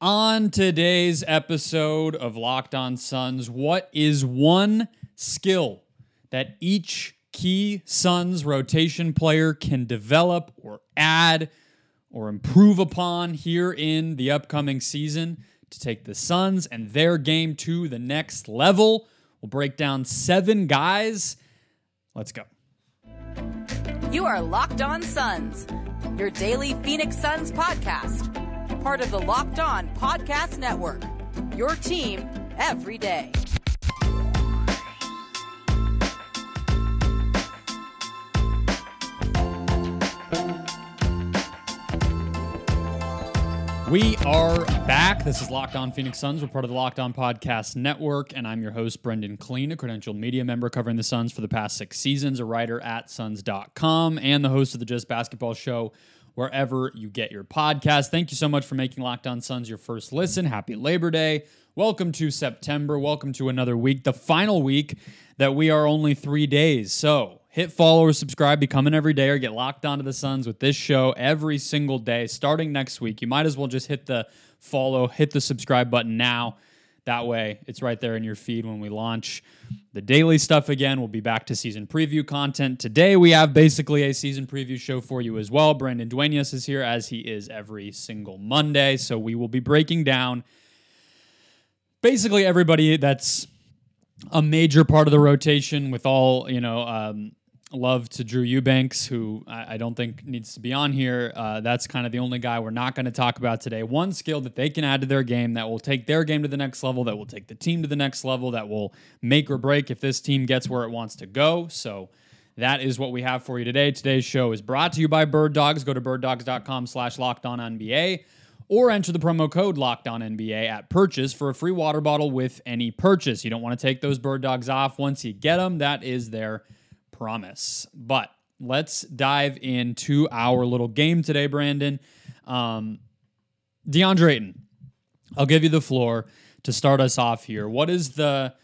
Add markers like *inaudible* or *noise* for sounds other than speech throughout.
On today's episode of Locked On Suns, what is one skill that each key Suns rotation player can develop or add or improve upon here in the upcoming season to take the Suns and their game to the next level? We'll break down seven guys. Let's go. You are Locked On Suns, your daily Phoenix Suns podcast, part of the Locked On Podcast Network. Your team every day. We are back. This is Locked On Phoenix Suns. We're part of the Locked On Podcast Network, and I'm your host, Brendon Kleen, a credentialed media member covering the Suns for the past six seasons, a writer at Suns.com, and the host of the Just Basketball Show wherever you get your podcast. Thank you so much for making Locked On Suns your first listen. Happy Labor Day. Welcome to September. Welcome to another week, the final week that we are only three days. So hit follow or subscribe, become an everyday or get locked onto the Suns with this show every single day starting next week. You might as well just hit the follow, hit the subscribe button now. That way, it's right there in your feed when we launch the daily stuff again. We'll be back to season preview content. Today, we have basically a season preview show for you as well. Brandon Dueñas is here, as he is every single Monday. So, we will be breaking down basically everybody that's a major part of the rotation with all, you know, um, love to Drew Eubanks, who I, I don't think needs to be on here. Uh, that's kind of the only guy we're not going to talk about today. One skill that they can add to their game that will take their game to the next level, that will take the team to the next level, that will make or break if this team gets where it wants to go. So that is what we have for you today. Today's show is brought to you by Bird Dogs. Go to birddogs.com slash NBA or enter the promo code locked on NBA at purchase for a free water bottle with any purchase. You don't want to take those bird dogs off once you get them. That is their promise. But let's dive into our little game today, Brandon. Um, DeAndre Ayton, I'll give you the floor to start us off here. What is the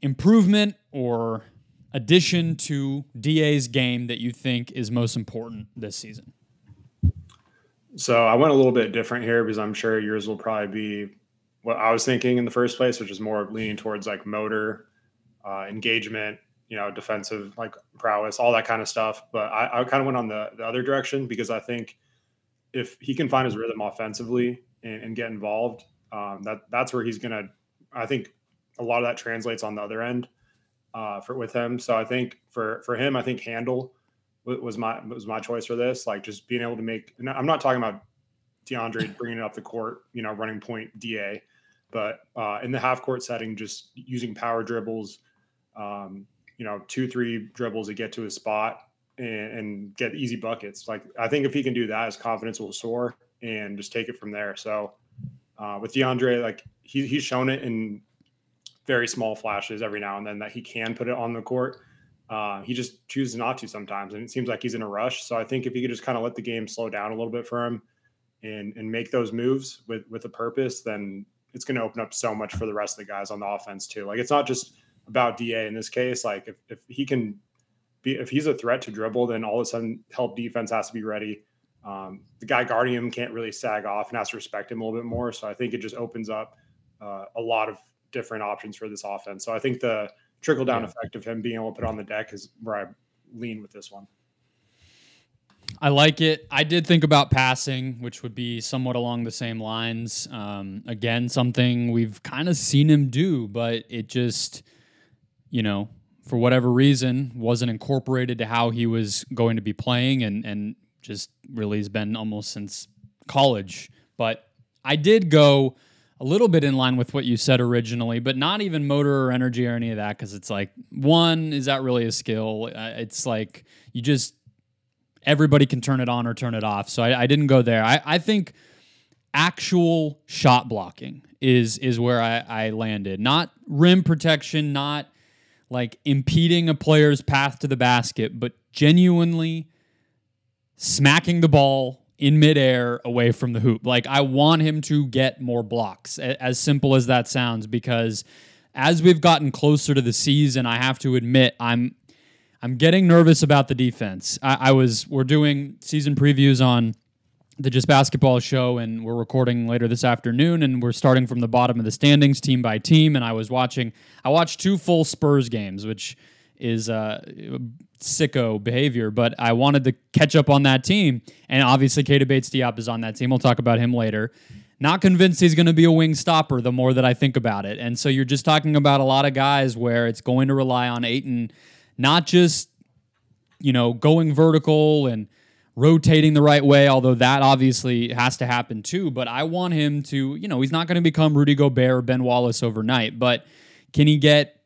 improvement or addition to DA's game that you think is most important this season? So I went a little bit different here because I'm sure yours will probably be what I was thinking in the first place, which is more leaning towards like motor, uh, engagement, you know, defensive like prowess, all that kind of stuff. But I, I kind of went on the, the other direction because I think if he can find his rhythm offensively and, and get involved, um, that that's where he's gonna. I think a lot of that translates on the other end uh, for with him. So I think for for him, I think handle was my was my choice for this. Like just being able to make. I'm not talking about DeAndre *laughs* bringing it up the court, you know, running point DA, but uh, in the half court setting, just using power dribbles. Um, you know, two, three dribbles to get to his spot and, and, get easy buckets. Like I think if he can do that, his confidence will soar and just take it from there. So uh, with DeAndre, like he, he's shown it in very small flashes every now and then that he can put it on the court. Uh, he just chooses not to sometimes, and it seems like he's in a rush. So I think if he could just kind of let the game slow down a little bit for him and and make those moves with with a purpose, then it's going to open up so much for the rest of the guys on the offense too. Like it's not just about Da in this case. Like if, if he can be if he's a threat to dribble, then all of a sudden help defense has to be ready. Um, the guy guarding him can't really sag off and has to respect him a little bit more. So I think it just opens up uh, a lot of different options for this offense. So I think the trickle down yeah. effect of him being able to put on the deck is where I lean with this one. I like it. I did think about passing, which would be somewhat along the same lines. Um, again, something we've kind of seen him do, but it just you know, for whatever reason, wasn't incorporated to how he was going to be playing and, and just really has been almost since college. But I did go a little bit in line with what you said originally, but not even motor or energy or any of that because it's like, one, is that really a skill? Uh, it's like you just, everybody can turn it on or turn it off. So I, I didn't go there. I, I think actual shot blocking is is where I, I landed. Not rim protection, not like impeding a player's path to the basket, but genuinely smacking the ball in midair away from the hoop. Like I want him to get more blocks, as simple as that sounds, because as we've gotten closer to the season, I have to admit I'm I'm getting nervous about the defense. I, I was we're doing season previews on the Just Basketball show, and we're recording later this afternoon, and we're starting from the bottom of the standings, team by team. And I was watching, I watched two full Spurs games, which is uh, sicko behavior, but I wanted to catch up on that team. And obviously, Keita Bates Diop is on that team. We'll talk about him later. Not convinced he's going to be a wing stopper the more that I think about it. And so you're just talking about a lot of guys where it's going to rely on Ayton, not just, you know, going vertical and rotating the right way, although that obviously has to happen too. But I want him to, you know, he's not going to become Rudy Gobert or Ben Wallace overnight, but can he get,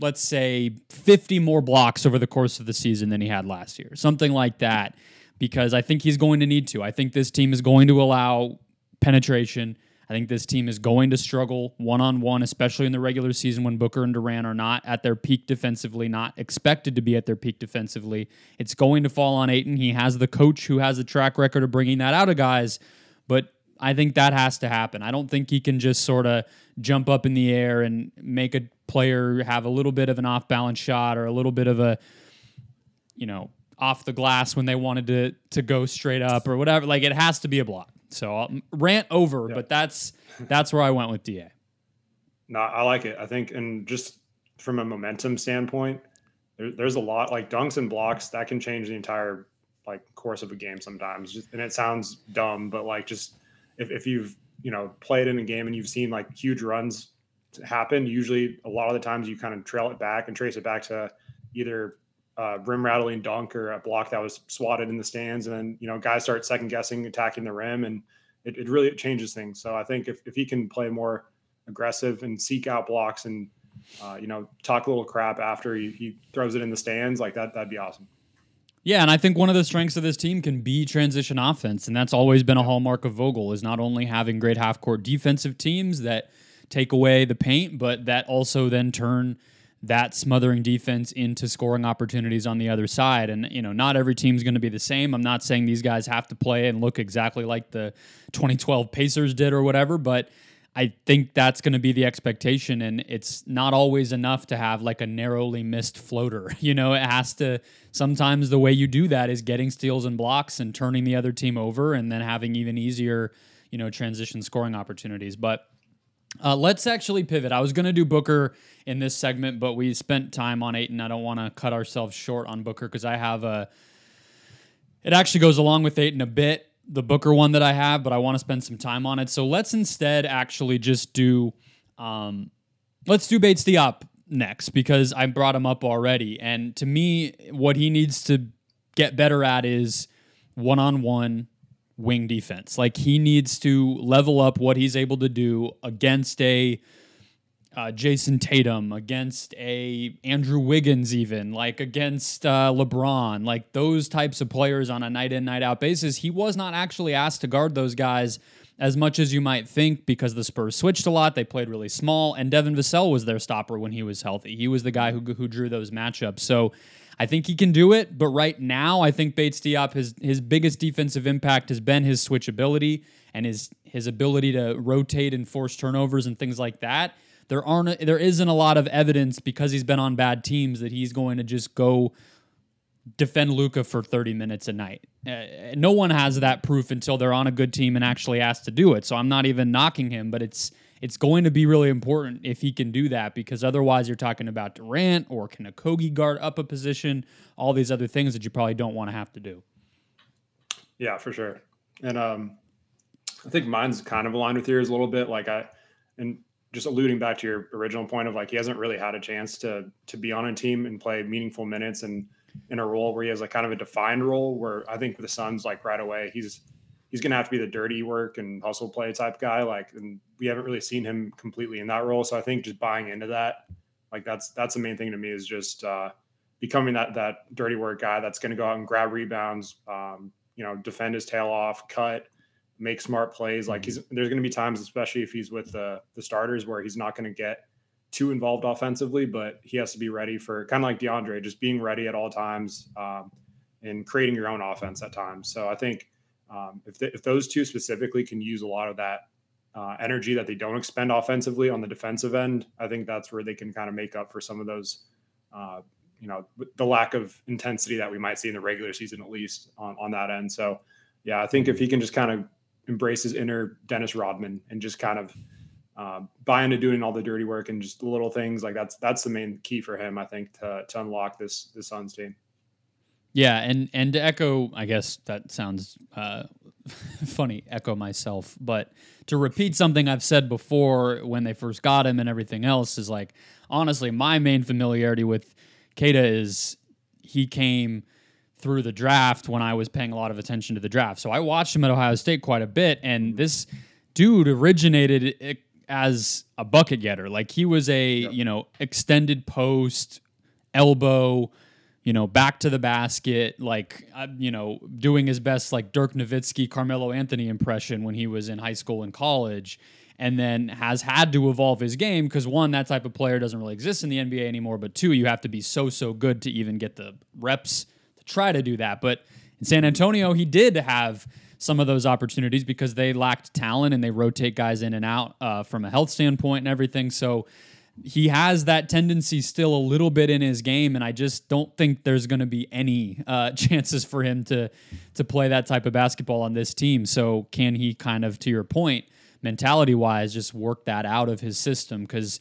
let's say, 50 more blocks over the course of the season than he had last year? Something like that, because I think he's going to need to. I think this team is going to allow penetration. I think this team is going to struggle one on one, especially in the regular season when Booker and Durant are not at their peak defensively, not expected to be at their peak defensively. It's going to fall on Ayton. He has the coach who has a track record of bringing that out of guys, but I think that has to happen. I don't think he can just sort of jump up in the air and make a player have a little bit of an off balance shot or a little bit of a, you know, off the glass when they wanted to to go straight up or whatever. Like it has to be a block. So I'll rant over, yeah. but that's that's where I went with Da. No, I like it. I think, and just from a momentum standpoint, there, there's a lot like dunks and blocks that can change the entire like course of a game sometimes. Just, and it sounds dumb, but like just if, if you've you know played in a game and you've seen like huge runs happen, usually a lot of the times you kind of trail it back and trace it back to either uh, rim rattling dunk or a block that was swatted in the stands. And then, you know, guys start second guessing, attacking the rim, and it, it really changes things. So I think if, if he can play more aggressive and seek out blocks and, uh, you know, talk a little crap after he, he throws it in the stands, like that, that'd be awesome. Yeah, and I think one of the strengths of this team can be transition offense, and that's always been a hallmark of Vogel is not only having great half court defensive teams that take away the paint, but that also then turn that smothering defense into scoring opportunities on the other side. And, you know, not every team's going to be the same. I'm not saying these guys have to play and look exactly like the 2012 Pacers did or whatever, but I think that's going to be the expectation. And it's not always enough to have like a narrowly missed floater. *laughs* You know, it has to, sometimes the way you do that is getting steals and blocks and turning the other team over and then having even easier, you know, transition scoring opportunities. But, uh, let's actually pivot. I was going to do Booker in this segment, but we spent time on Ayton. I don't want to cut ourselves short on Booker because I have a. It actually goes along with Ayton a bit, the Booker one that I have, but I want to spend some time on it. So let's instead actually just do. Um, let's do Bates the Diop next because I brought him up already. And to me, what he needs to get better at is one on one wing defense. Like he needs to level up what he's able to do against a uh, Jayson Tatum, against a Andrew Wiggins, even like against uh, LeBron, like those types of players on a night in night out basis. He was not actually asked to guard those guys as much as you might think because the Spurs switched a lot. They played really small, and Devin Vassell was their stopper when he was healthy. He was the guy who who drew those matchups. So I think he can do it, but right now I think Bates Diop his his biggest defensive impact has been his switchability and his his ability to rotate and force turnovers and things like that. There aren't there isn't a lot of evidence because he's been on bad teams that he's going to just go defend Luka for 30 minutes a night. Uh, no one has that proof until they're on a good team and actually asked to do it. So I'm not even knocking him, but it's it's going to be really important if he can do that because otherwise you're talking about Durant or can Okogie guard up a position, all these other things that you probably don't want to have to do. Yeah, for sure. And um, I think mine's kind of aligned with yours a little bit. Like I, and just alluding back to your original point of like he hasn't really had a chance to to be on a team and play meaningful minutes and in a role where he has like kind of a defined role. Where I think the Suns, like right away, he's he's going to have to be the dirty work and hustle play type guy. Like, and we haven't really seen him completely in that role. So I think just buying into that, like that's that's the main thing to me is just uh, becoming that that dirty work guy that's going to go out and grab rebounds, um, you know, defend his tail off, cut, make smart plays. Like he's there's going to be times, especially if he's with the the starters, where he's not going to get too involved offensively, but he has to be ready for kind of like DeAndre, just being ready at all times um, and creating your own offense at times. So I think um, if, the, if those two specifically can use a lot of that uh, energy that they don't expend offensively on the defensive end, I think that's where they can kind of make up for some of those, uh, you know, the lack of intensity that we might see in the regular season, at least on, on that end. So yeah, I think if he can just kind of embrace his inner Dennis Rodman and just kind of uh, buy into doing all the dirty work and just the little things like that's that's the main key for him, I think, to to unlock this this Suns team. Yeah, and and to echo, I guess that sounds uh, *laughs* funny. Echo myself, but to repeat something I've said before when they first got him and everything else is like honestly, my main familiarity with Keita is he came through the draft when I was paying a lot of attention to the draft. So I watched him at Ohio State quite a bit, and this dude originated as a bucket getter. Like he was a yep. you know extended post elbow you know, back to the basket, like uh, you know, doing his best like Dirk Nowitzki, Carmelo Anthony impression when he was in high school and college, and then has had to evolve his game because one, that type of player doesn't really exist in the NBA anymore, but two, you have to be so so good to even get the reps to try to do that. But in San Antonio, he did have some of those opportunities because they lacked talent and they rotate guys in and out uh, from a health standpoint and everything. So he has that tendency still a little bit in his game, and I just don't think there's going to be any uh, *laughs* chances for him to to play that type of basketball on this team. So can he kind of, to your point, mentality wise, just work that out of his system? Because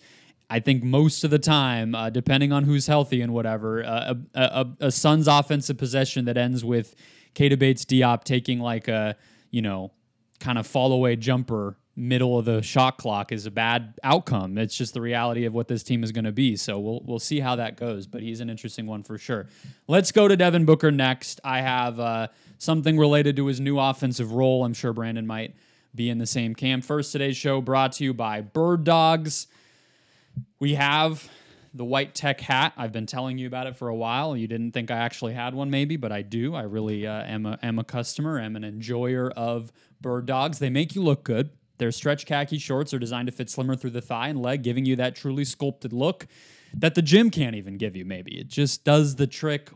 I think most of the time, uh, depending on who's healthy and whatever, uh, a, a, a Suns offensive possession that ends with Keita Bates Diop taking like a you know kind of fall away jumper middle of the shot clock is a bad outcome. It's just the reality of what this team is going to be. So we'll we'll see how that goes. But he's an interesting one for sure. Let's go to Devin Booker next. I have uh, something related to his new offensive role. I'm sure Brandon might be in the same camp. First, today's show brought to you by Bird Dogs. We have the white tech hat. I've been telling you about it for a while. You didn't think I actually had one, maybe, but I do. I really uh, am, a, am a customer, am an enjoyer of bird dogs. They make you look good. Their stretch khaki shorts are designed to fit slimmer through the thigh and leg, giving you that truly sculpted look that the gym can't even give you, maybe. It just does the trick.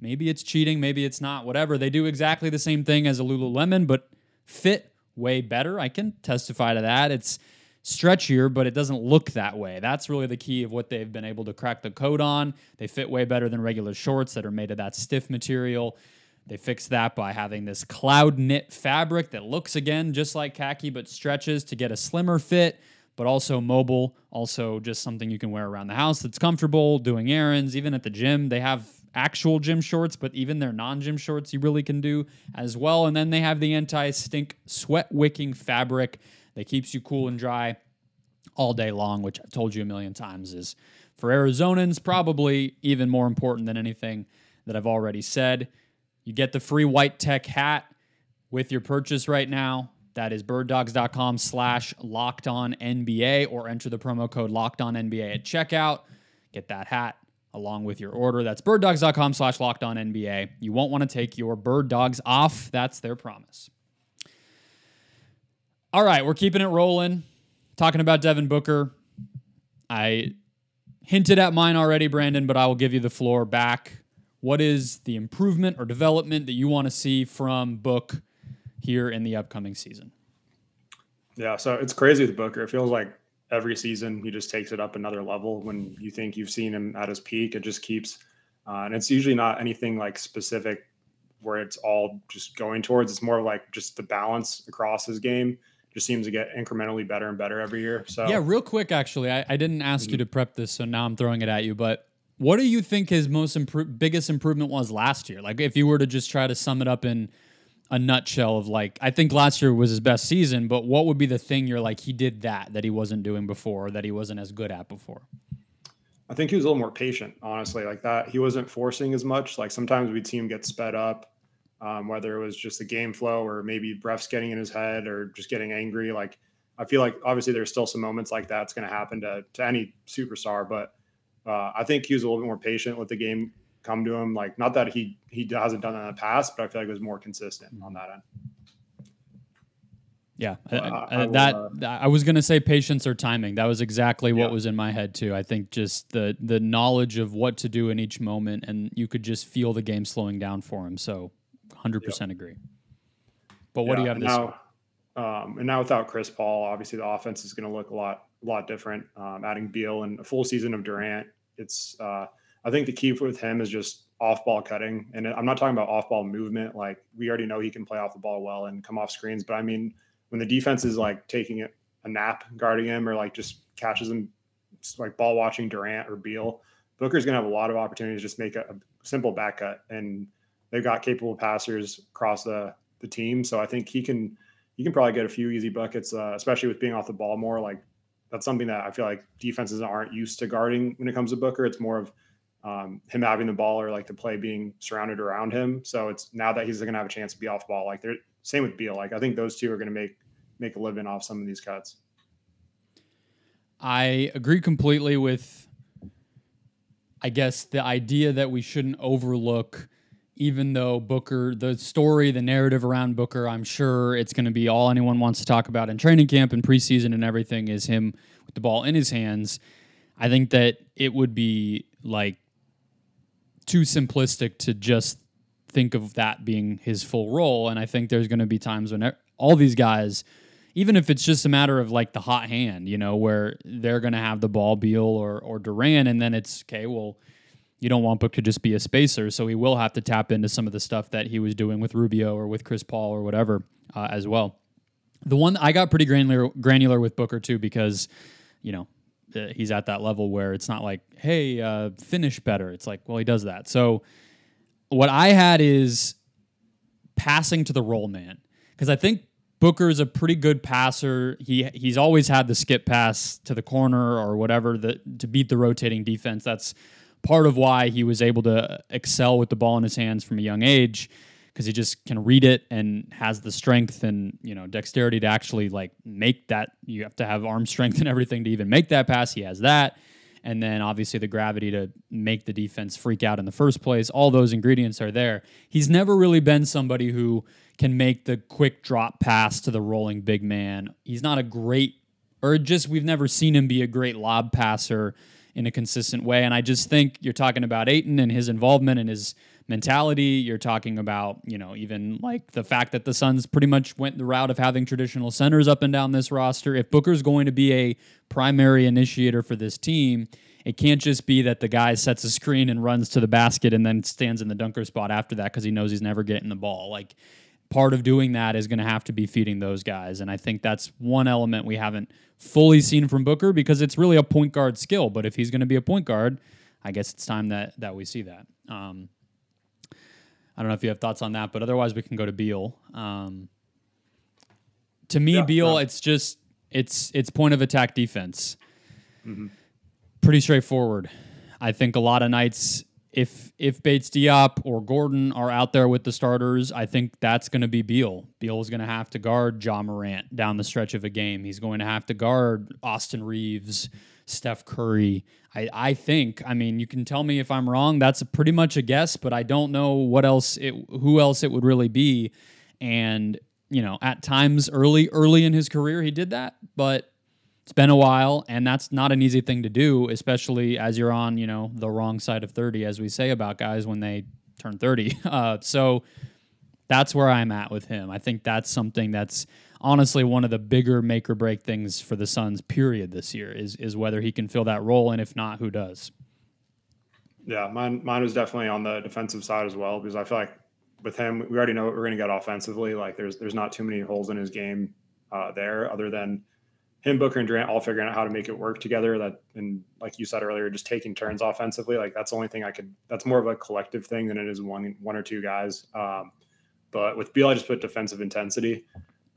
Maybe it's cheating, maybe it's not, whatever. They do exactly the same thing as a Lululemon, but fit way better. I can testify to that. It's stretchier, but it doesn't look that way. That's really the key of what they've been able to crack the code on. They fit way better than regular shorts that are made of that stiff material. They fixed that by having this cloud knit fabric that looks again just like khaki but stretches to get a slimmer fit, but also mobile, also just something you can wear around the house that's comfortable, doing errands, even at the gym. They have actual gym shorts, but even their non gym shorts you really can do as well. And then they have the anti stink sweat wicking fabric that keeps you cool and dry all day long, which I've told you a million times is for Arizonans probably even more important than anything that I've already said. You get the free white tech hat with your purchase right now. That is birddogs.com slash locked on NBA or enter the promo code locked on NBA at checkout. Get that hat along with your order. That's birddogs.com slash locked on NBA. You won't want to take your bird dogs off. That's their promise. All right, we're keeping it rolling. Talking about Devin Booker. I hinted at mine already, Brandon, but I will give you the floor back what is the improvement or development that you want to see from Book here in the upcoming season? Yeah, so it's crazy with Booker. It feels like every season he just takes it up another level. When you think you've seen him at his peak, it just keeps, uh, and it's usually not anything like specific where it's all just going towards. It's more like just the balance across his game just seems to get incrementally better and better every year. So yeah, real quick, actually, I, I didn't ask mm-hmm. you to prep this, so now I'm throwing it at you. But what do you think his most impro- biggest improvement was last year? Like, if you were to just try to sum it up in a nutshell of like, I think last year was his best season, but what would be the thing you're like, he did that that he wasn't doing before, or that he wasn't as good at before? I think he was a little more patient, honestly, like that. He wasn't forcing as much. Like sometimes we'd see him get sped up, um, whether it was just the game flow or maybe breaths getting in his head or just getting angry. Like I feel like obviously there's still some moments like that's going to happen to to any superstar, but uh, I think he was a little bit more patient with the game come to him. Like, not that he he hasn't done that in the past, but I feel like it was more consistent on that end. Yeah, uh, I, I, that uh, I was gonna say patience or timing. That was exactly what was in my head too. I think just the the knowledge of what to do in each moment, and you could just feel the game slowing down for him. So, hundred percent agree. But what yeah, do you have now? Um, and now without Chris Paul, obviously the offense is going to look a lot a lot different. Um, adding Beal and a full season of Durant, it's uh, I think the key with him is just off ball cutting. And I'm not talking about off ball movement. Like we already know he can play off the ball well and come off screens. But I mean, when the defense is like taking a nap guarding him or like just catches him like ball watching Durant or Beal, Booker's going to have a lot of opportunities to just make a, a simple back cut. And they've got capable passers across the, the team. So I think he can, he can probably get a few easy buckets, uh, especially with being off the ball more. Like that's something that I feel like defenses aren't used to guarding when it comes to Booker. It's more of um, him having the ball or like the play being surrounded around him. So it's now that he's going to have a chance to be off ball. Like they're same with Beal. Like I think those two are going to make make a living off some of these cuts. I agree completely with. I guess the idea that we shouldn't overlook, even though Booker, the story, the narrative around Booker, I'm sure it's going to be all anyone wants to talk about in training camp and preseason and everything is him with the ball in his hands. I think that it would be like too simplistic to just think of that being his full role. And I think there's going to be times when all these guys, even if it's just a matter of like the hot hand, you know, where they're going to have the ball, Beal or or Durant, and then it's okay. Well, you don't want Book to just be a spacer, so he will have to tap into some of the stuff that he was doing with Rubio or with Chris Paul or whatever uh, as well. The one I got pretty granular granular with Booker too because you know uh, he's at that level where it's not like, hey, uh, finish better. It's like, well, he does that. So what I had is passing to the roll man because I think Booker is a pretty good passer. He he's always had the skip pass to the corner or whatever the, to beat the rotating defense. That's part of why he was able to excel with the ball in his hands from a young age because he just can read it and has the strength and you know dexterity to actually like make that. You have to have arm strength and everything to even make that pass. He has that, and then obviously the gravity to make the defense freak out in the first place. All those ingredients are there. He's never really been somebody who can make the quick drop pass to the rolling big man. He's not a great, or just we've never seen him be a great lob passer in a consistent way. And I just think you're talking about Ayton and his involvement and his mentality. You're talking about, you know, even like the fact that the Suns pretty much went the route of having traditional centers up and down this roster. If Booker's going to be a primary initiator for this team, it can't just be that the guy sets a screen and runs to the basket and then stands in the dunker spot after that because he knows he's never getting the ball. Like part of doing that is going to have to be feeding those guys. And I think that's one element we haven't fully seen from Booker because it's really a point guard skill. But if he's going to be a point guard, I guess it's time that that we see that. Um, I don't know if you have thoughts on that, but otherwise we can go to Beal. Um, to me, yeah, Beal, it's just it's it's point of attack defense. Mm-hmm. Pretty straightforward. I think a lot of nights, if if Bates Diop or Gordon are out there with the starters, I think that's going to be Beal. Beal is going to have to guard Ja Morant down the stretch of a game. He's going to have to guard Austin Reaves. Steph Curry. I, I think, I mean, you can tell me if I'm wrong. That's pretty much a guess, but I don't know what else it, who else it would really be. And, you know, at times early, early in his career, he did that, but it's been a while and that's not an easy thing to do, especially as you're on, you know, the wrong side of 30, as we say about guys when they turn 30. *laughs* Uh, so that's where I'm at with him. I think that's something that's honestly one of the bigger make or break things for the Suns. Period. This year is is whether he can fill that role, and if not, who does. Yeah, mine mine was definitely on the defensive side as well because I feel like with him, we already know what we're going to get offensively. Like there's there's not too many holes in his game uh, there, other than him, Booker, and Durant all figuring out how to make it work together. That and like you said earlier, just taking turns offensively. Like that's the only thing I could. That's more of a collective thing than it is one one or two guys. Um, but with Beal, I just put defensive intensity.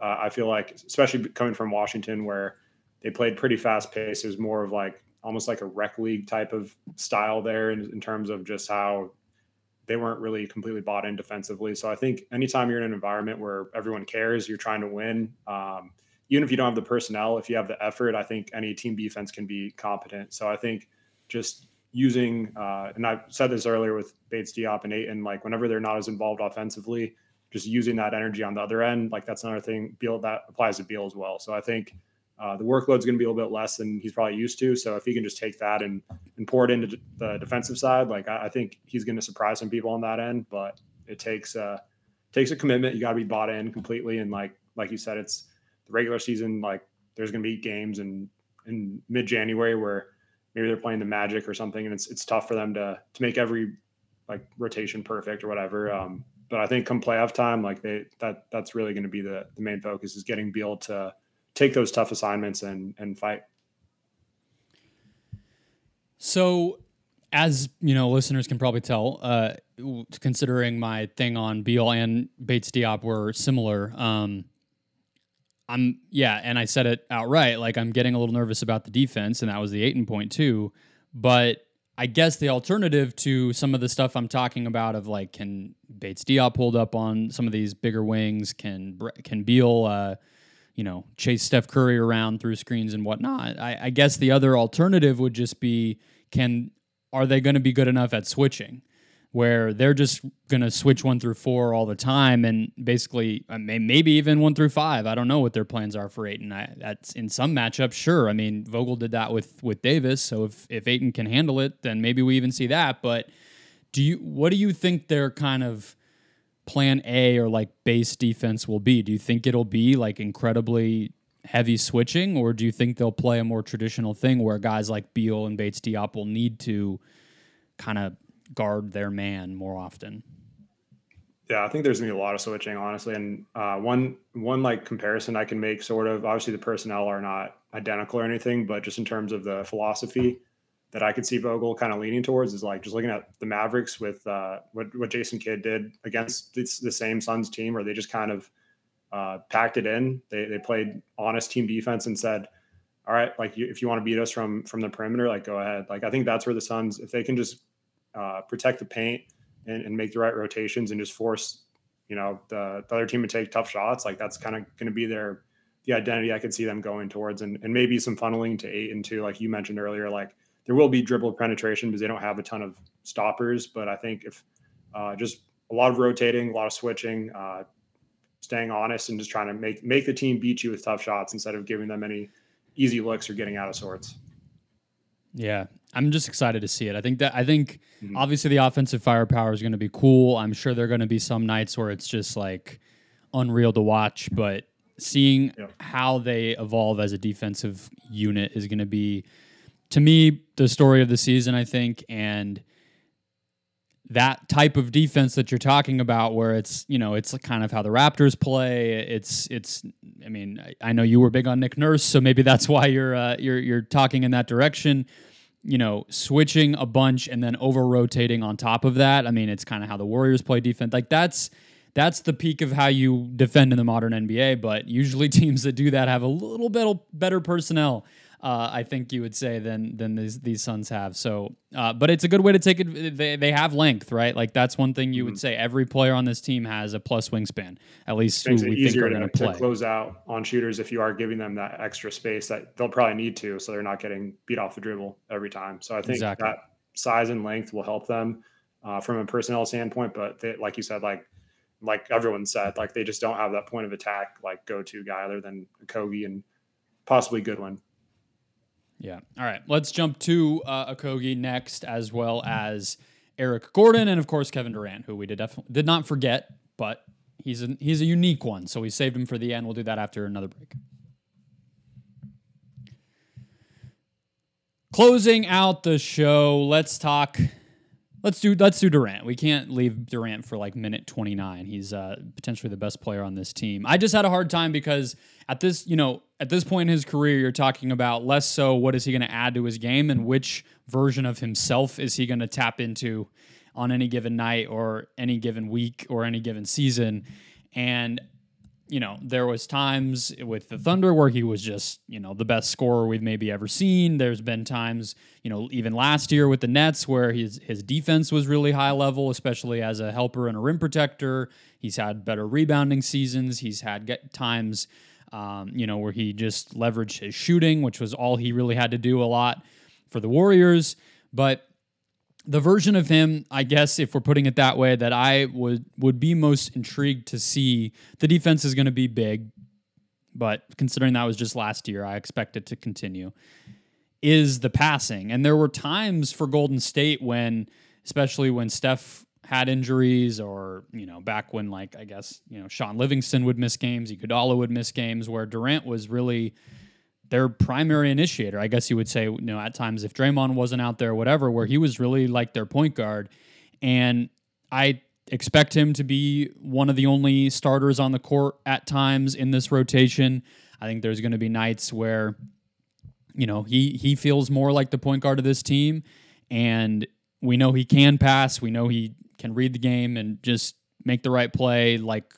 Uh, I feel like, especially coming from Washington, where they played pretty fast pace, it was more of like almost like a rec league type of style there in, in terms of just how they weren't really completely bought in defensively. So I think anytime you're in an environment where everyone cares, you're trying to win. Um, even if you don't have the personnel, if you have the effort, I think any team defense can be competent. So I think just using, uh, and I said this earlier with Bates Diop and Ayton, like whenever they're not as involved offensively, just using that energy on the other end, like that's another thing. Beal that applies to Beal as well. So I think uh, the workload's going to be a little bit less than he's probably used to. So if he can just take that and and pour it into the defensive side, like I, I think he's going to surprise some people on that end. But it takes uh takes a commitment. You got to be bought in completely. And like like you said, it's the regular season. Like there's going to be games in in mid January where maybe they're playing the Magic or something, and it's it's tough for them to to make every like rotation perfect or whatever. Um, but I think come playoff time, like they that that's really going to be the the main focus is getting Beal to take those tough assignments and and fight. So, as you know, listeners can probably tell, uh, considering my thing on Beal and Bates Diop were similar. Um, I'm yeah, and I said it outright. Like I'm getting a little nervous about the defense, and that was the Ayton point too. But I guess the alternative to some of the stuff I'm talking about of like can Bates Diop hold up on some of these bigger wings? Can can Beal, uh, you know, chase Steph Curry around through screens and whatnot? I, I guess the other alternative would just be can are they going to be good enough at switching? Where they're just going to switch one through four all the time and basically uh, maybe even one through five. I don't know what their plans are for Ayton. I, that's in some matchups, sure. I mean, Vogel did that with with Davis, so if if Ayton can handle it, then maybe we even see that. But do you what do you think their kind of plan A or like base defense will be? Do you think it'll be like incredibly heavy switching, or do you think they'll play a more traditional thing where guys like Beal and Bates Diop will need to kind of guard their man more often. Yeah, I think there's gonna be a lot of switching, honestly. And uh, one one like comparison I can make, sort of. Obviously, the personnel are not identical or anything, but just in terms of the philosophy that I could see Vogel kind of leaning towards is like just looking at the Mavericks with uh, what what Jason Kidd did against the same Suns team, where they just kind of uh, packed it in. They they played honest team defense and said, "All right, like you, if you want to beat us from from the perimeter, like go ahead." Like I think that's where the Suns, if they can just uh, protect the paint and, and, make the right rotations and just force you know the, the other team to take tough shots. Like that's kind of going to be their the identity i could see them going towards and, and maybe some funneling to Ayton too like you mentioned earlier like there will be dribble penetration because they don't have a ton of stoppers. But i think if uh, just a lot of rotating a lot of switching uh, staying honest and just trying to make make the team beat you with tough shots instead of giving them any easy looks or getting out of sorts. Yeah, I'm just excited to see it. I think that I think mm-hmm. obviously the offensive firepower is going to be cool. I'm sure there are going to be some nights where it's just like unreal to watch, but seeing yeah. how they evolve as a defensive unit is going to be to me the story of the season, I think, and that type of defense that you're talking about where it's you know it's kind of how the raptors play it's it's i mean i, I know you were big on nick nurse so maybe that's why you're uh, you're you're talking in that direction you know switching a bunch and then over rotating on top of that. I mean it's kind of how the warriors play defense. Like that's that's the peak of how you defend in the modern nba but usually *laughs* teams that do that have a little bit better personnel uh, I think you would say than than these these Suns have. So, uh, but it's a good way to take it. They, they have length, right? Like that's one thing you mm-hmm. would say. Every player on this team has a plus wingspan. At least who we think are going to play. close out on shooters if you are giving them that extra space that they'll probably need to, so they're not getting beat off the dribble every time. So I think exactly. that size and length will help them uh, from a personnel standpoint. But they, like you said, like like everyone said, like they just don't have that point of attack like go to guy other than Okogie and possibly Goodwin. Yeah. All right. Let's jump to uh, Okogie next, as well as Eric Gordon and of course Kevin Durant, who we did def- did not forget, but he's a, he's a unique one, so we saved him for the end. We'll do that after another break. Closing out the show, let's talk Let's do let's do Durant. We can't leave Durant for like minute 29. He's uh, potentially the best player on this team. I just had a hard time because at this, you know, at this point in his career, you're talking about less so what is he going to add to his game and which version of himself is he going to tap into on any given night or any given week or any given season. And you know, there was times with the Thunder where he was just, you know, the best scorer we've maybe ever seen. There's been times, you know, even last year with the Nets where his his defense was really high level, especially as a helper and a rim protector. He's had better rebounding seasons. He's had times, um, you know, where he just leveraged his shooting, which was all he really had to do a lot for the Warriors. But the version of him, I guess, if we're putting it that way, that I would would be most intrigued to see. The defense is going to be big, but considering that was just last year, I expect it to continue. Is the passing, and there were times for Golden State when, especially when Steph had injuries, or you know, back when like I guess you know Shaun Livingston would miss games, Iguodala would miss games, where Durant was really their primary initiator. I guess you would say, you know, at times if Draymond wasn't out there, whatever, where he was really like their point guard. and I expect him to be one of the only starters on the court at times in this rotation. I think there's going to be nights where you know, he he feels more like the point guard of this team and we know he can pass, we know he can read the game and just make the right play like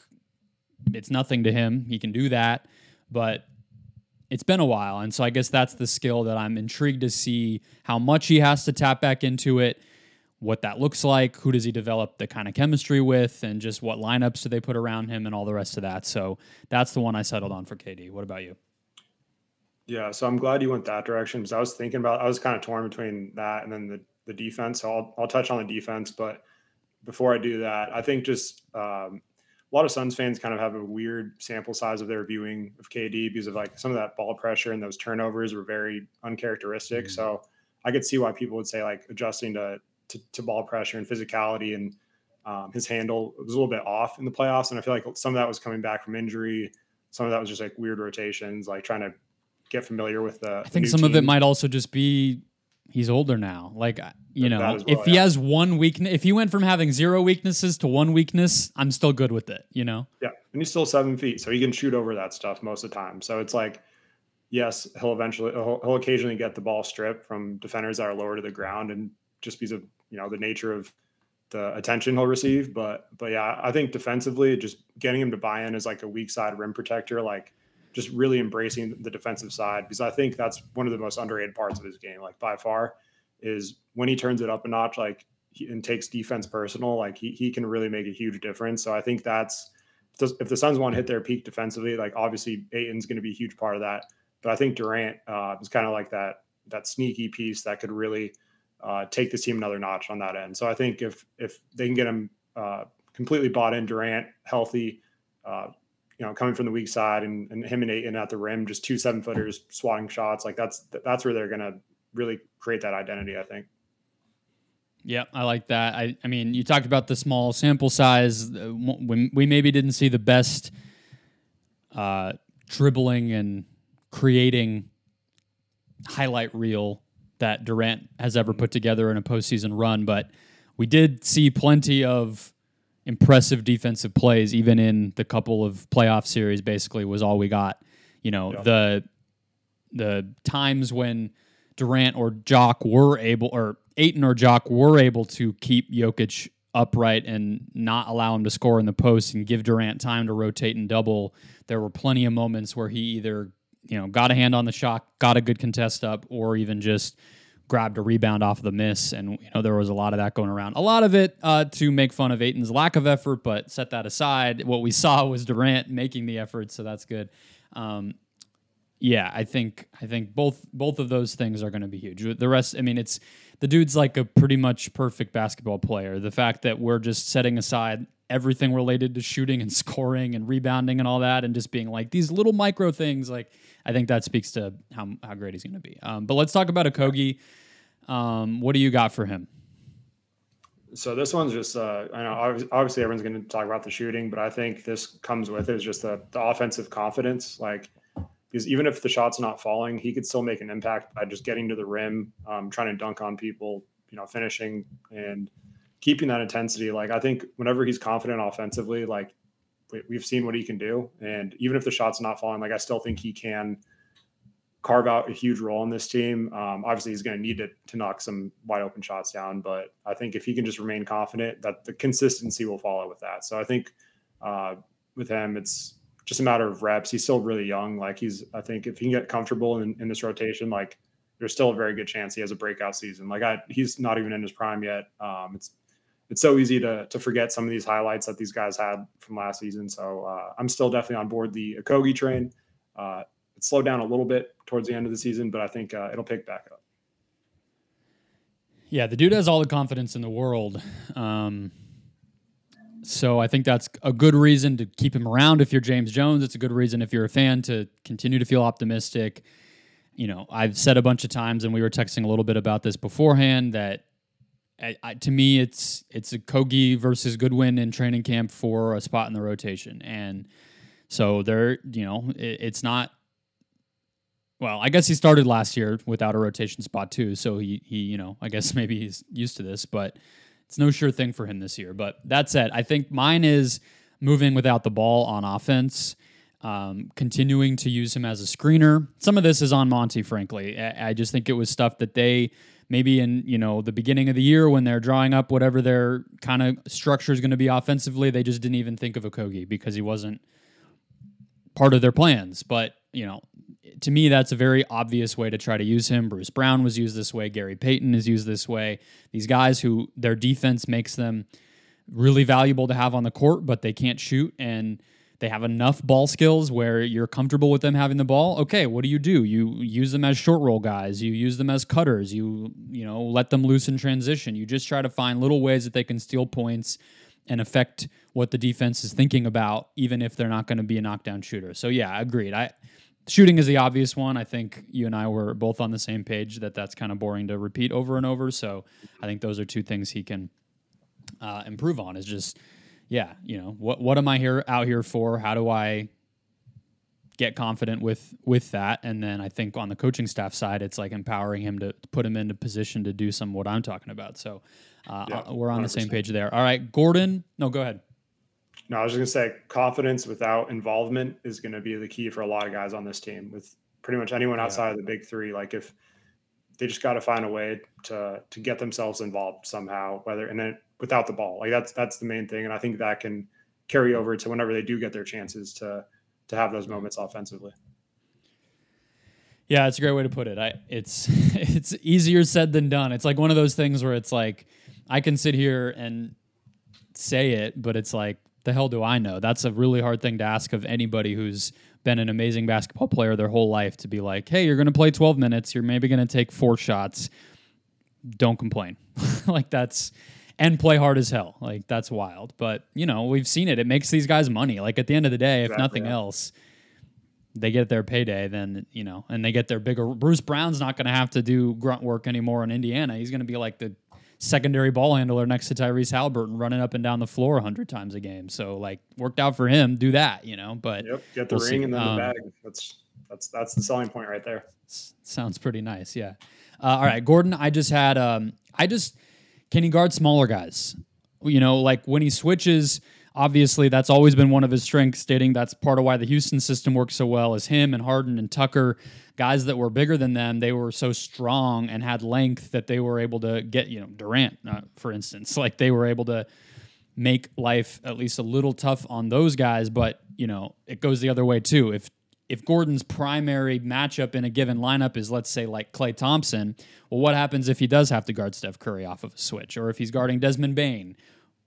it's nothing to him. He can do that, but it's been a while and so I guess that's the skill that I'm intrigued to see how much he has to tap back into it what that looks like, who does he develop the kind of chemistry with, and just what lineups do they put around him, and all the rest of that. So that's the one I settled on for KD. What about you? Yeah, so I'm glad you went that direction because I was thinking about I was kind of torn between that and then the the defense. So I'll I'll touch on the defense, but before I do that, I think just um, a lot of Suns fans kind of have a weird sample size of their viewing of KD because of like some of that ball pressure and those turnovers were very uncharacteristic. Mm-hmm. So I could see why people would say like adjusting to to, to ball pressure and physicality and um, his handle was a little bit off in the playoffs. And I feel like some of that was coming back from injury. Some of that was just like weird rotations, like trying to get familiar with the. I think some team. of it might also just be he's older now. Like you know, well, if he has one weakness, if he went from having zero weaknesses to one weakness, I'm still good with it. You know. Yeah, and he's still seven feet, so he can shoot over that stuff most of the time. So it's like, yes, he'll eventually he'll, he'll occasionally get the ball stripped from defenders that are lower to the ground, and just because of you know the nature of the attention he'll receive. But but yeah, I think defensively, just getting him to buy in as like a weak side rim protector, like just really embracing the defensive side because I think that's one of the most underrated parts of his game, like by far, is when he turns it up a notch, like and takes defense personal, like he he can really make a huge difference. So I think that's if the Suns want to hit their peak defensively, like obviously Ayton's going to be a huge part of that. But I think Durant uh, is kind of like that that sneaky piece that could really uh, take this team another notch on that end. So I think if if they can get him uh, completely bought in, Durant healthy, uh, you know, coming from the weak side, and, and him and Ayton at the rim, just two seven footers swatting shots, like that's that's where they're gonna really create that identity. I think. Yeah, I like that. I, I mean, you talked about the small sample size. Uh, when we maybe didn't see the best uh, dribbling and creating highlight reel that Durant has ever put together in a postseason run, but we did see plenty of impressive defensive plays, even in the couple of playoff series. Basically, was all we got. You know yeah. the the times when Durant or Jock were able, or Ayton or Jock were able to keep Jokic upright and not allow him to score in the post and give Durant time to rotate and double. There were plenty of moments where he either you know, got a hand on the shot, got a good contest up, or even just grabbed a rebound off of the miss. And, you know, there was a lot of that going around. A lot of it uh, to make fun of Ayton's lack of effort, but set that aside. What we saw was Durant making the effort, so that's good. Um, yeah, I think I think both both of those things are going to be huge. The rest, I mean, it's the dude's like a pretty much perfect basketball player. The fact that we're just setting aside everything related to shooting and *laughs* scoring and rebounding and all that, and just being like these little micro things, like I think that speaks to how how great he's going to be. Um, but let's talk about Okogie. Um, what do you got for him? So this one's just uh, I know obviously everyone's going to talk about the shooting, but I think this comes with it is just the, the offensive confidence. Like because even if the shot's not falling, he could still make an impact by just getting to the rim, um, trying to dunk on people, you know, finishing and keeping that intensity. Like I think whenever he's confident offensively, like we've seen what he can do. And even if the shot's not falling, like I still think he can carve out a huge role in this team. Um, obviously, he's going to need to, to knock some wide open shots down, but I think if he can just remain confident, that the consistency will follow with that. So I think uh, with him, it's just a matter of reps. He's still really young. Like he's, I think if he can get comfortable in, in this rotation, like there's still a very good chance he has a breakout season. Like I, he's not even in his prime yet. Um, it's it's so easy to to forget some of these highlights that these guys had from last season. So uh, I'm still definitely on board the Okogie train. Uh, it slowed down a little bit towards the end of the season, but I think uh, it'll pick back up. Yeah, the dude has all the confidence in the world. Um, so I think that's a good reason to keep him around if you're James Jones. It's a good reason if you're a fan to continue to feel optimistic. You know, I've said a bunch of times, and we were texting a little bit about this beforehand, that I, I, to me, it's it's Okogie versus Goodwin in training camp for a spot in the rotation, and so there, you know, it, it's not. Well, I guess he started last year without a rotation spot too, so he he you know I guess *laughs* maybe he's used to this, but it's no sure thing for him this year. But that said, I think mine is moving without the ball on offense. Um, continuing to use him as a screener. Some of this is on Monty, frankly. I, I just think it was stuff that they maybe in you know the beginning of the year when they're drawing up whatever their kind of structure is going to be offensively, they just didn't even think of Okogie because he wasn't part of their plans. But you know, to me, that's a very obvious way to try to use him. Bruce Brown was used this way. Gary Payton is used this way. These guys who their defense makes them really valuable to have on the court, but they can't shoot and they have enough ball skills where you're comfortable with them having the ball. Okay, what do you do? You use them as short roll guys. You use them as cutters. You you know let them loose in transition. You just try to find little ways that they can steal points and affect what the defense is thinking about, even if they're not going to be a knockdown shooter. So yeah, agreed. I shooting is the obvious one. I think you and I were both on the same page that that's kind of boring to repeat over and over. So I think those are two things he can uh, improve on. Is just yeah, you know, what what am I here out here for? How do I get confident with with that? And then I think on the coaching staff side, it's like empowering him to, put him into position to do some what I'm talking about. So uh, yeah, we're on 100%. the same page there. All right, Gordon. No, go ahead. No, I was just gonna say confidence without involvement is gonna be the key for a lot of guys on this team. With pretty much anyone outside yeah. of the big three, like if they just got to find a way to to get themselves involved somehow, whether and then without the ball. Like that's that's the main thing, and I think that can carry over to whenever they do get their chances to to have those moments offensively. Yeah, it's a great way to put it. I it's *laughs* it's easier said than done. It's like one of those things where it's like I can sit here and say it, but it's like the hell do I know? That's a really hard thing to ask of anybody who's been an amazing basketball player their whole life to be like, "Hey, you're going to play 12 minutes. You're maybe going to take four shots. Don't complain." *laughs* like that's and play hard as hell. Like that's wild. But you know, we've seen it. It makes these guys money. Like at the end of the day, if exactly, nothing yeah. else, they get their payday. Then you know, and they get their bigger. Bruce Brown's not going to have to do grunt work anymore in Indiana. He's going to be like the secondary ball handler next to Tyrese Haliburton, running up and down the floor hundred times a game. So like, worked out for him. Do that, you know. But yep, get the we'll ring see. and then um, the bag. That's that's that's the selling point right there. Sounds pretty nice. Yeah. Uh, all right, Gordon. I just had. Um, I just can he guard smaller guys? You know, like when he switches, obviously that's always been one of his strengths, stating that's part of why the Houston system works so well is him and Harden and Tucker, guys that were bigger than them, they were so strong and had length that they were able to get, you know, Durant, uh, for instance, *laughs* like they were able to make life at least a little tough on those guys, but you know, it goes the other way too. If if Gordon's primary matchup in a given lineup is, let's say, like Klay Thompson, well, what happens if he does have to guard Steph Curry off of a switch, or if he's guarding Desmond Bane?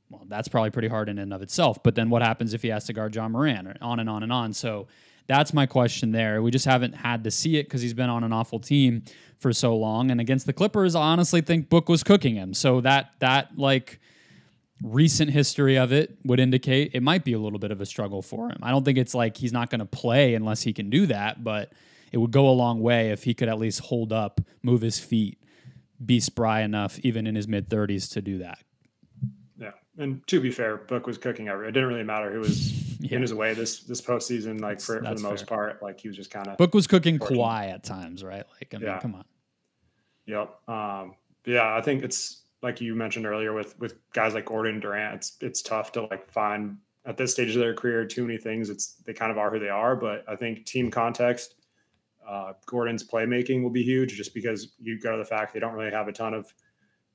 Well, that's probably pretty hard in and of itself. But then what happens if he has to guard Ja Morant, or on and on and on? So that's my question there. We just haven't had to see it because he's been on an awful team for so long. And against the Clippers, I honestly think Book was cooking him. So that that like recent history of it would indicate it might be a little bit of a struggle for him. I don't think it's like he's not going to play unless he can do that, but it would go a long way if he could at least hold up, move his feet, be spry enough, even in his mid 30s, to do that. Yeah, and to be fair, Book was cooking every. It didn't really matter who was *laughs* yeah. in his way this this postseason. Like for, for the most fair. part, like he was just kind of Book was cooking Kawhi at times, right? Like, I mean, yeah. come on. Yep. Um, yeah, I think it's like you mentioned earlier with with guys like Gordon Durant, it's it's tough to like find at this stage of their career too many things. It's they kind of are who they are, but I think team context, uh, Gordon's playmaking will be huge just because you go to the fact they don't really have a ton of.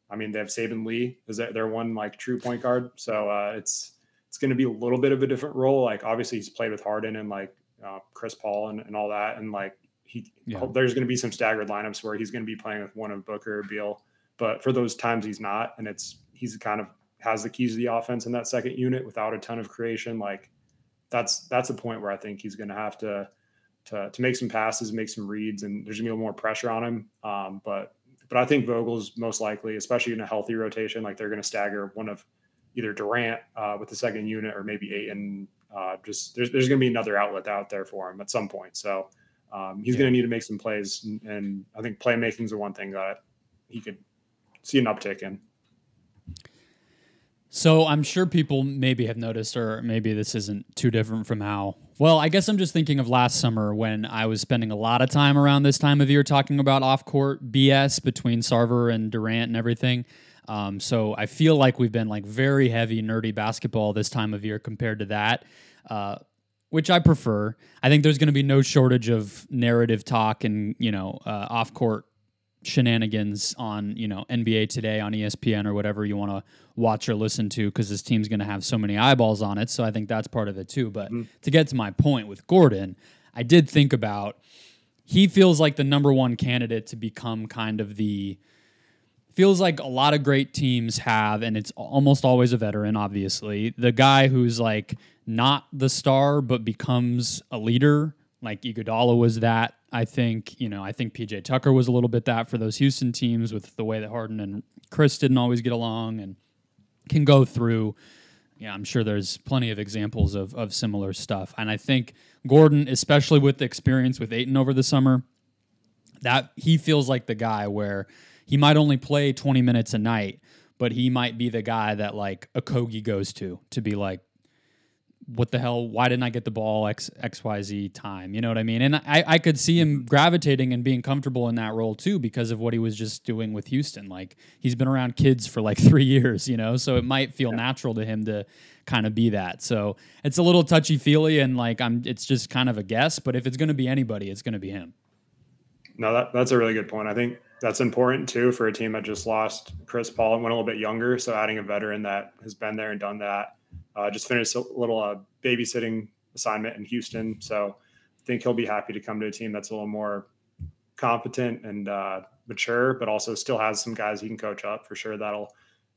I mean, they have Saben Lee is that their one like true point guard, so uh, it's it's going to be a little bit of a different role. Like obviously he's played with Harden and like uh, Chris Paul and, and all that, and like he yeah. there's going to be some staggered lineups where he's going to be playing with one of Booker or Beal but for those times he's not, and it's he's kind of has the keys of the offense in that second unit without a ton of creation. Like that's that's a point where I think he's going to have to to to make some passes, make some reads, and there's gonna be a little more pressure on him. Um, but but I think Vogel's most likely, especially in a healthy rotation, like they're going to stagger one of either Durant uh, with the second unit or maybe Ayton. Uh, just there's there's going to be another outlet out there for him at some point. So um, he's yeah. going to need to make some plays, and, and I think playmaking is the one thing that he could see an uptick in. So I'm sure people maybe have noticed, or maybe this isn't too different from how. Well, I guess I'm just thinking of last summer when I was spending a lot of time around this time of year talking about off-court BS between Sarver and Durant and everything. Um, so I feel like we've been like very heavy nerdy basketball this time of year compared to that. Uh, which I prefer. I think there's going to be no shortage of narrative talk and you know uh, off court shenanigans on you know NBA Today on ESPN or whatever you want to watch or listen to because this team's going to have so many eyeballs on it. So I think that's part of it too. But mm-hmm. to get to my point with Gordon, I did think about he feels like the number one candidate to become kind of the feels like a lot of great teams have, and it's almost always a veteran, obviously. The guy who's like not the star but becomes a leader. Like Iguodala was that. I think you know. I think PJ Tucker was a little bit that for those Houston teams with the way that Harden and Chris didn't always get along and can go through. Yeah, I'm sure there's plenty of examples of of similar stuff. And I think Gordon, especially with the experience with Ayton over the summer, that he feels like the guy where he might only play 20 minutes a night, but he might be the guy that like Okogie goes to to be like, what the hell? Why didn't I get the ball X X Y Z time? You know what I mean? And I I could see him mm-hmm. gravitating and being comfortable in that role too because of what he was just doing with Houston. Like he's been around kids for like *laughs* three years, you know, so it might feel yeah. natural to him to kind of be that. So it's a little touchy feely and like I'm. It's just kind of a guess, but if it's going to be anybody, it's going to be him. No, that, that's a really good point. I think that's important too for a team that just lost Chris Paul and went a little bit younger. So adding a veteran that has been there and done that uh, just finished a little uh, babysitting assignment in Houston, so I think he'll be happy to come to a team that's a little more competent and uh, mature, but also still has some guys he can coach up for sure. That'll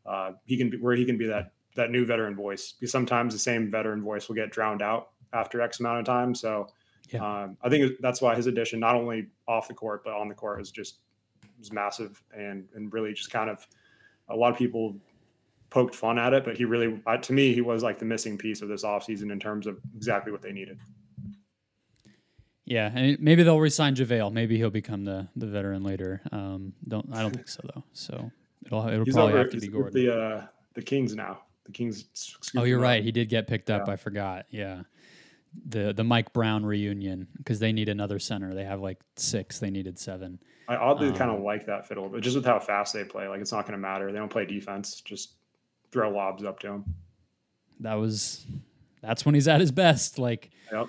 uh, he can be where he can be that that new veteran voice. Because sometimes the same veteran voice will get drowned out after X amount of time. So yeah. um, I think that's why his addition, not only off the court but on the court, is just was massive and and really just kind of a lot of people poked fun at it, but he really, uh, to me, he was like the missing piece of this offseason in terms of exactly what they needed. Yeah, and maybe they'll resign JaVale. Maybe he'll become the the veteran later. Um, don't I don't think so though. So it'll it'll he's probably over, have to be Gordon. The uh, the Kings now. The Kings. Oh, you're right. He did get picked up. Yeah. I forgot. Yeah, the the Mike Brown reunion because they need another center. They have like six. They needed seven. I oddly um, kind of like that fiddle, but just with how fast they play, like it's not going to matter. They don't play defense. Just throw lobs up to him. That was that's when he's at his best. Like yep.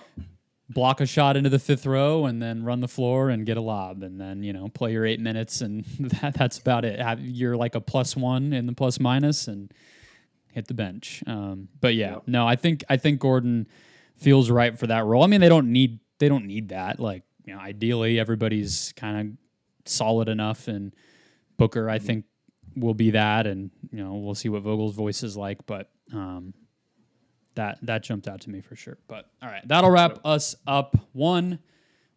block a shot into the fifth row and then run the floor and get a lob and then you know play your eight minutes and *laughs* that, that's about it. Have, you're like a plus one in the plus minus and hit the bench. Um, but yeah, yep. no, I think I think Gordon feels right for that role. I mean, they don't need they don't need that. Like you know, ideally everybody's kind of solid enough and Booker, I mm-hmm. think, will be that, and you know we'll see what Vogel's voice is like, but um, that that jumped out to me for sure. But all right, that'll wrap us up. One,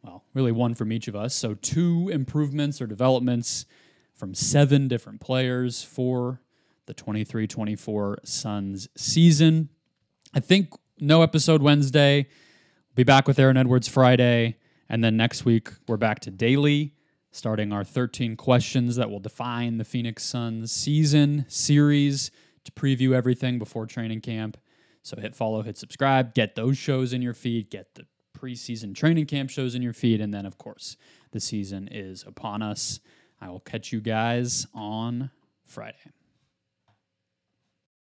well, really one from each of us. So two improvements or developments from seven different players for the 23-24 Suns season. I think no episode Wednesday. Be back with Aaron Edwards Friday, and then next week we're back to daily starting our 13 questions that will define the Phoenix Suns season series to preview everything before training camp. So hit follow, hit subscribe, get those shows in your feed, get the preseason training camp shows in your feed, and then, of course, the season is upon us. I will catch you guys on Friday.